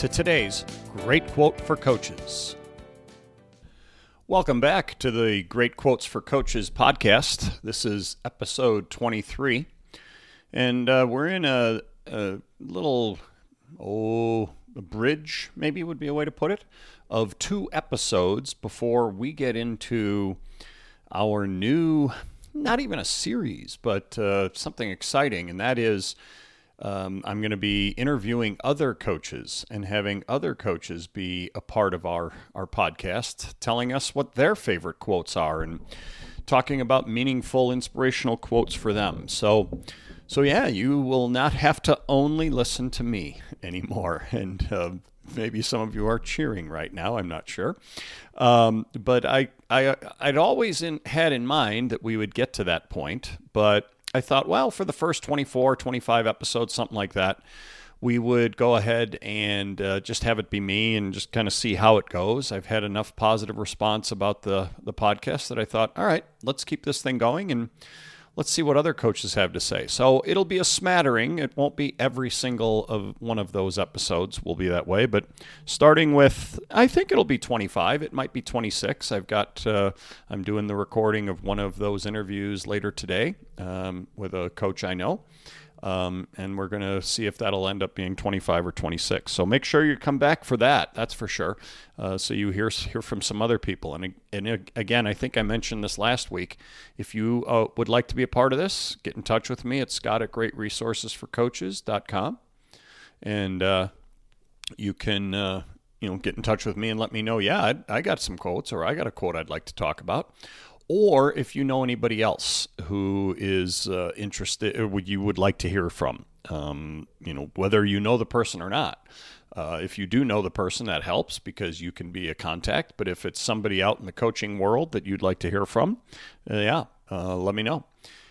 to today's great quote for coaches. Welcome back to the Great Quotes for Coaches podcast. This is episode 23, and uh, we're in a, a little, oh, a bridge, maybe would be a way to put it, of two episodes before we get into our new, not even a series, but uh, something exciting, and that is um, I'm going to be interviewing other coaches and having other coaches be a part of our, our podcast, telling us what their favorite quotes are and talking about meaningful, inspirational quotes for them. So, so yeah, you will not have to only listen to me anymore. And uh, maybe some of you are cheering right now. I'm not sure, um, but I, I, I'd always in, had in mind that we would get to that point, but I thought, well, for the first 24, 25 episodes, something like that, we would go ahead and uh, just have it be me and just kind of see how it goes. I've had enough positive response about the the podcast that I thought, all right, let's keep this thing going and let's see what other coaches have to say. So it'll be a smattering. It won't be every single of one of those episodes will be that way, but starting with, I think it'll be 25. It might be 26. I've got, uh, I'm doing the recording of one of those interviews later today um, with a coach I know. Um, and we're going to see if that'll end up being 25 or 26. So make sure you come back for that. That's for sure. Uh, so you hear hear from some other people. And and again, I think I mentioned this last week. If you uh, would like to be a part of this, get in touch with me at Scott at GreatResourcesForCoaches.com, and uh, you can uh, you know get in touch with me and let me know. Yeah, I, I got some quotes, or I got a quote I'd like to talk about or if you know anybody else who is uh, interested or would you would like to hear from um, you know whether you know the person or not uh, if you do know the person that helps because you can be a contact but if it's somebody out in the coaching world that you'd like to hear from uh, yeah uh, let me know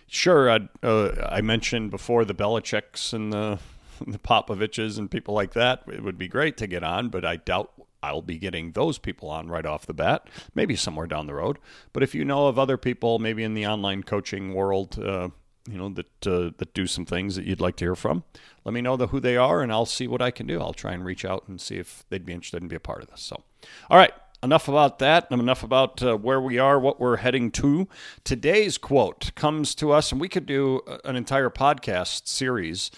sure uh, i mentioned before the Belichick's and the the Popoviches and people like that. It would be great to get on, but I doubt I'll be getting those people on right off the bat, maybe somewhere down the road. But if you know of other people, maybe in the online coaching world, uh, you know that uh, that do some things that you'd like to hear from, let me know the, who they are, and I'll see what I can do. I'll try and reach out and see if they'd be interested in be a part of this. So, all right, enough about that. Enough about uh, where we are, what we're heading to. Today's quote comes to us, and we could do an entire podcast series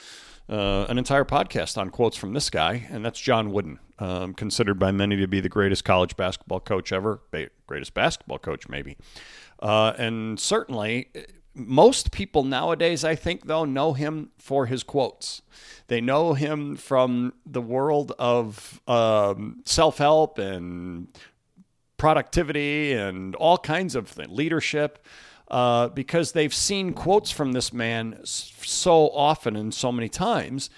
uh, an entire podcast on quotes from this guy, and that's John Wooden, um, considered by many to be the greatest college basketball coach ever, greatest basketball coach maybe, uh, and certainly most people nowadays, I think, though, know him for his quotes. They know him from the world of um, self help and productivity and all kinds of leadership uh, because they've seen quotes from this man so often and so many times.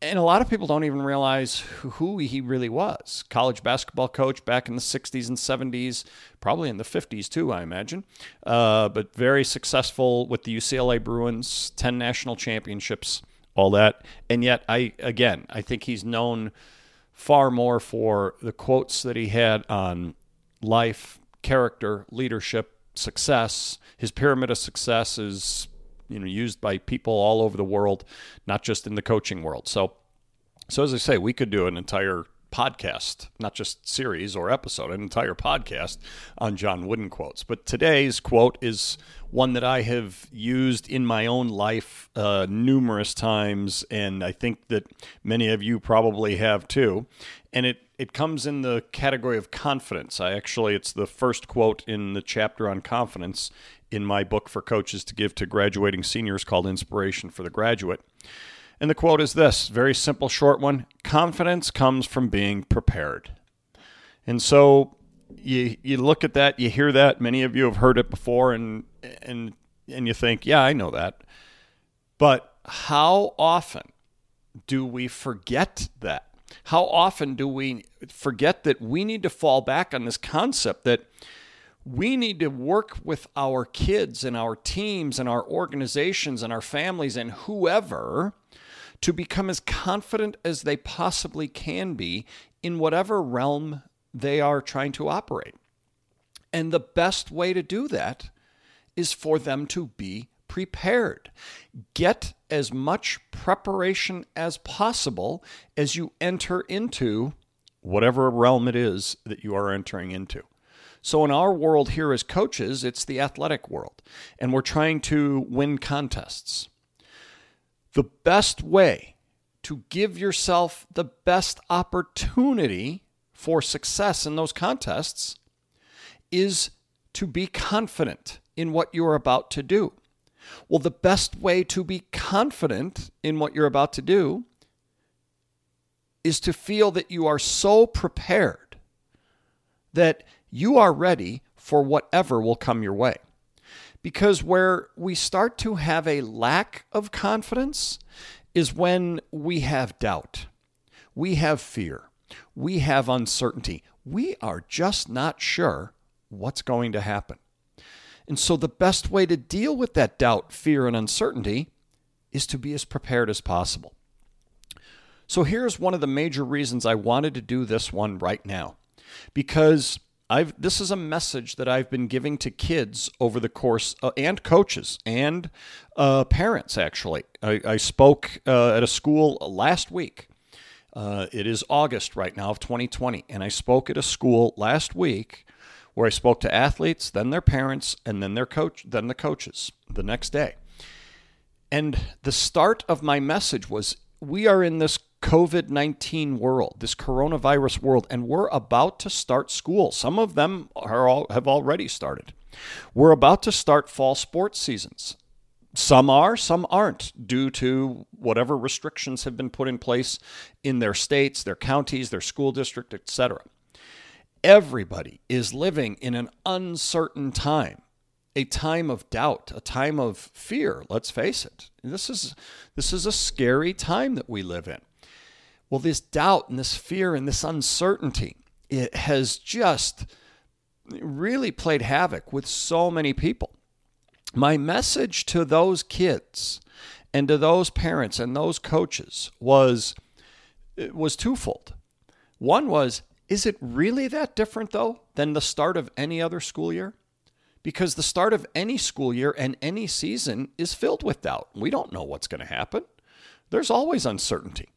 And a lot of people don't even realize who he really was. College basketball coach back in the 60s and 70s, probably in the 50s too, I imagine. Uh, but very successful with the UCLA Bruins, 10 national championships, all that. And yet, I again, I think he's known far more for the quotes that he had on life, character, leadership, success. His pyramid of success is you know used by people all over the world, not just in the coaching world. So, so as I say, we could do an entire podcast, not just series or episode, an entire podcast on John Wooden quotes. But today's quote is one that I have used in my own life uh, numerous times, and I think that many of you probably have too. And it it comes in the category of confidence. I actually, it's the first quote in the chapter on confidence in my book for coaches to give to graduating seniors called Inspiration for the Graduate. And the quote is this very simple, short one Confidence comes from being prepared. And so you, you look at that, you hear that. Many of you have heard it before, and, and, and you think, yeah, I know that. But how often do we forget that? How often do we forget that we need to fall back on this concept that we need to work with our kids and our teams and our organizations and our families and whoever to become as confident as they possibly can be in whatever realm they are trying to operate. And the best way to do that is for them to be prepared. Get as much preparation as possible as you enter into whatever realm it is that you are entering into. So, in our world here as coaches, it's the athletic world, and we're trying to win contests. The best way to give yourself the best opportunity for success in those contests is to be confident in what you're about to do. Well, the best way to be confident in what you're about to do is to feel that you are so prepared that you are ready for whatever will come your way. Because where we start to have a lack of confidence is when we have doubt, we have fear, we have uncertainty. We are just not sure what's going to happen. And so, the best way to deal with that doubt, fear, and uncertainty is to be as prepared as possible. So, here's one of the major reasons I wanted to do this one right now because I've this is a message that I've been giving to kids over the course uh, and coaches and uh, parents. Actually, I, I spoke uh, at a school last week. Uh, it is August right now of 2020, and I spoke at a school last week where I spoke to athletes, then their parents, and then their coach, then the coaches the next day. And the start of my message was: we are in this COVID 19 world, this coronavirus world, and we're about to start school. Some of them are all, have already started. We're about to start fall sports seasons. Some are, some aren't, due to whatever restrictions have been put in place in their states, their counties, their school district, etc. Everybody is living in an uncertain time a time of doubt, a time of fear, let's face it. This is this is a scary time that we live in. Well, this doubt and this fear and this uncertainty, it has just really played havoc with so many people. My message to those kids and to those parents and those coaches was was twofold. One was is it really that different though than the start of any other school year? Because the start of any school year and any season is filled with doubt. We don't know what's going to happen. There's always uncertainty.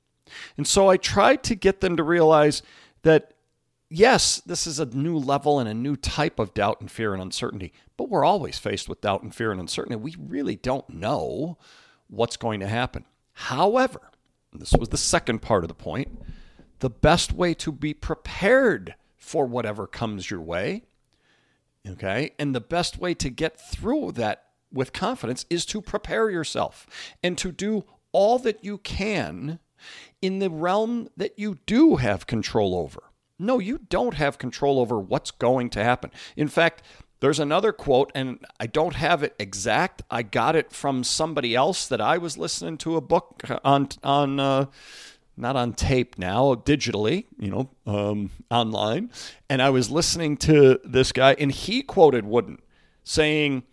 And so I tried to get them to realize that, yes, this is a new level and a new type of doubt and fear and uncertainty, but we're always faced with doubt and fear and uncertainty. We really don't know what's going to happen. However, this was the second part of the point the best way to be prepared for whatever comes your way, okay, and the best way to get through that with confidence is to prepare yourself and to do all that you can in the realm that you do have control over. No, you don't have control over what's going to happen. In fact, there's another quote, and I don't have it exact. I got it from somebody else that I was listening to a book on on uh, not on tape now, digitally, you know, um, online, and I was listening to this guy, and he quoted Wooden saying,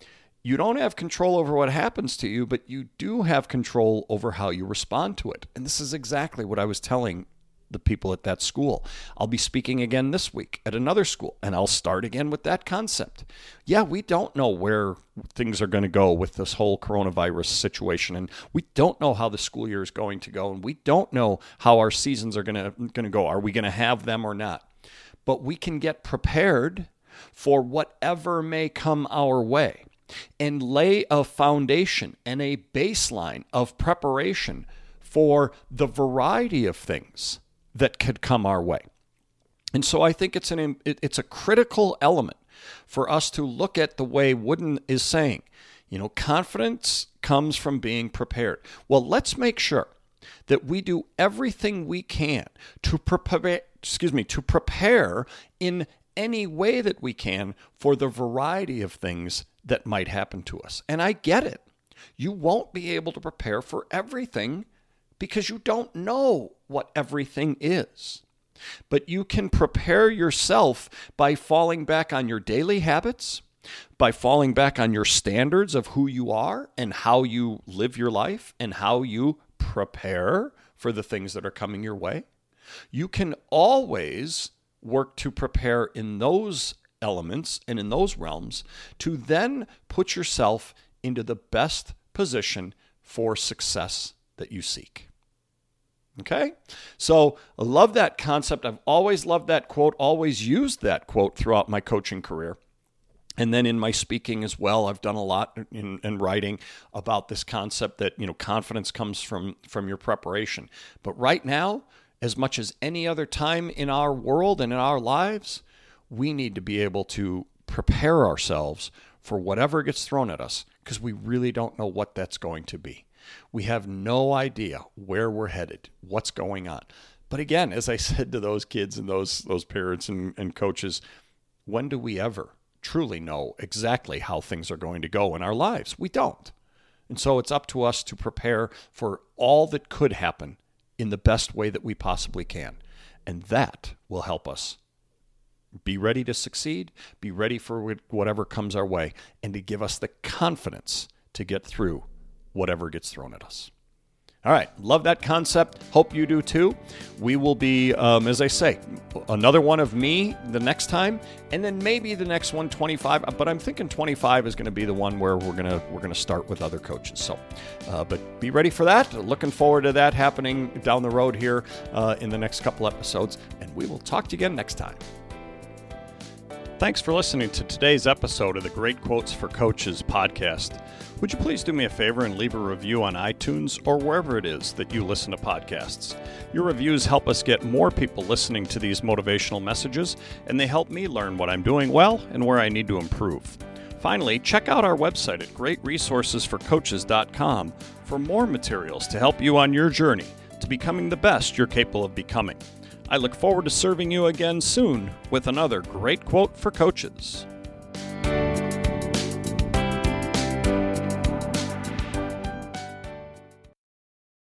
you don't have control over what happens to you, but you do have control over how you respond to it. And this is exactly what I was telling the people at that school. I'll be speaking again this week at another school, and I'll start again with that concept. Yeah, we don't know where things are going to go with this whole coronavirus situation, and we don't know how the school year is going to go, and we don't know how our seasons are going to, go. Are we going to have them or not? But we can get prepared for whatever may come our way and lay a foundation and a baseline of preparation for the variety of things that could come our way. And so I think it's an it's a critical element for us to look at the way Wooden is saying, you know, confidence comes from being prepared. Well, let's make sure that we do everything we can to prepare excuse me to prepare in any way that we can for the variety of things that might happen to us. And I get it. You won't be able to prepare for everything because you don't know what everything is. But you can prepare yourself by falling back on your daily habits, by falling back on your standards of who you are and how you live your life and how you prepare for the things that are coming your way. You can always work to prepare in those elements and in those realms to then put yourself into the best position for success that you seek. Okay? So I love that concept. I've always loved that quote, always used that quote throughout my coaching career. And then in my speaking as well, I've done a lot in, in, writing about this concept that you know confidence comes from from your preparation. But right now, as much as any other time in our world and in our lives, we need to be able to prepare ourselves for whatever gets thrown at us because we really don't know what that's going to be. We have no idea where we're headed, what's going on. But again, as I said to those kids and those those parents and, and coaches, when do we ever truly know exactly how things are going to go in our lives? We don't. And so it's up to us to prepare for all that could happen in the best way that we possibly can. And that will help us be ready to succeed, be ready for whatever comes our way, and to give us the confidence to get through whatever gets thrown at us. All right, love that concept. Hope you do too. We will be, um, as I say, another one of me the next time, and then maybe the next one, 25. But I'm thinking 25 is going to be the one where we're gonna we're gonna start with other coaches. So, uh, but be ready for that. Looking forward to that happening down the road here uh, in the next couple episodes, and we will talk to you again next time. Thanks for listening to today's episode of the Great Quotes for Coaches podcast. Would you please do me a favor and leave a review on iTunes or wherever it is that you listen to podcasts? Your reviews help us get more people listening to these motivational messages, and they help me learn what I'm doing well and where I need to improve. Finally, check out our website at greatresourcesforcoaches.com for more materials to help you on your journey to becoming the best you're capable of becoming. I look forward to serving you again soon with another great quote for coaches.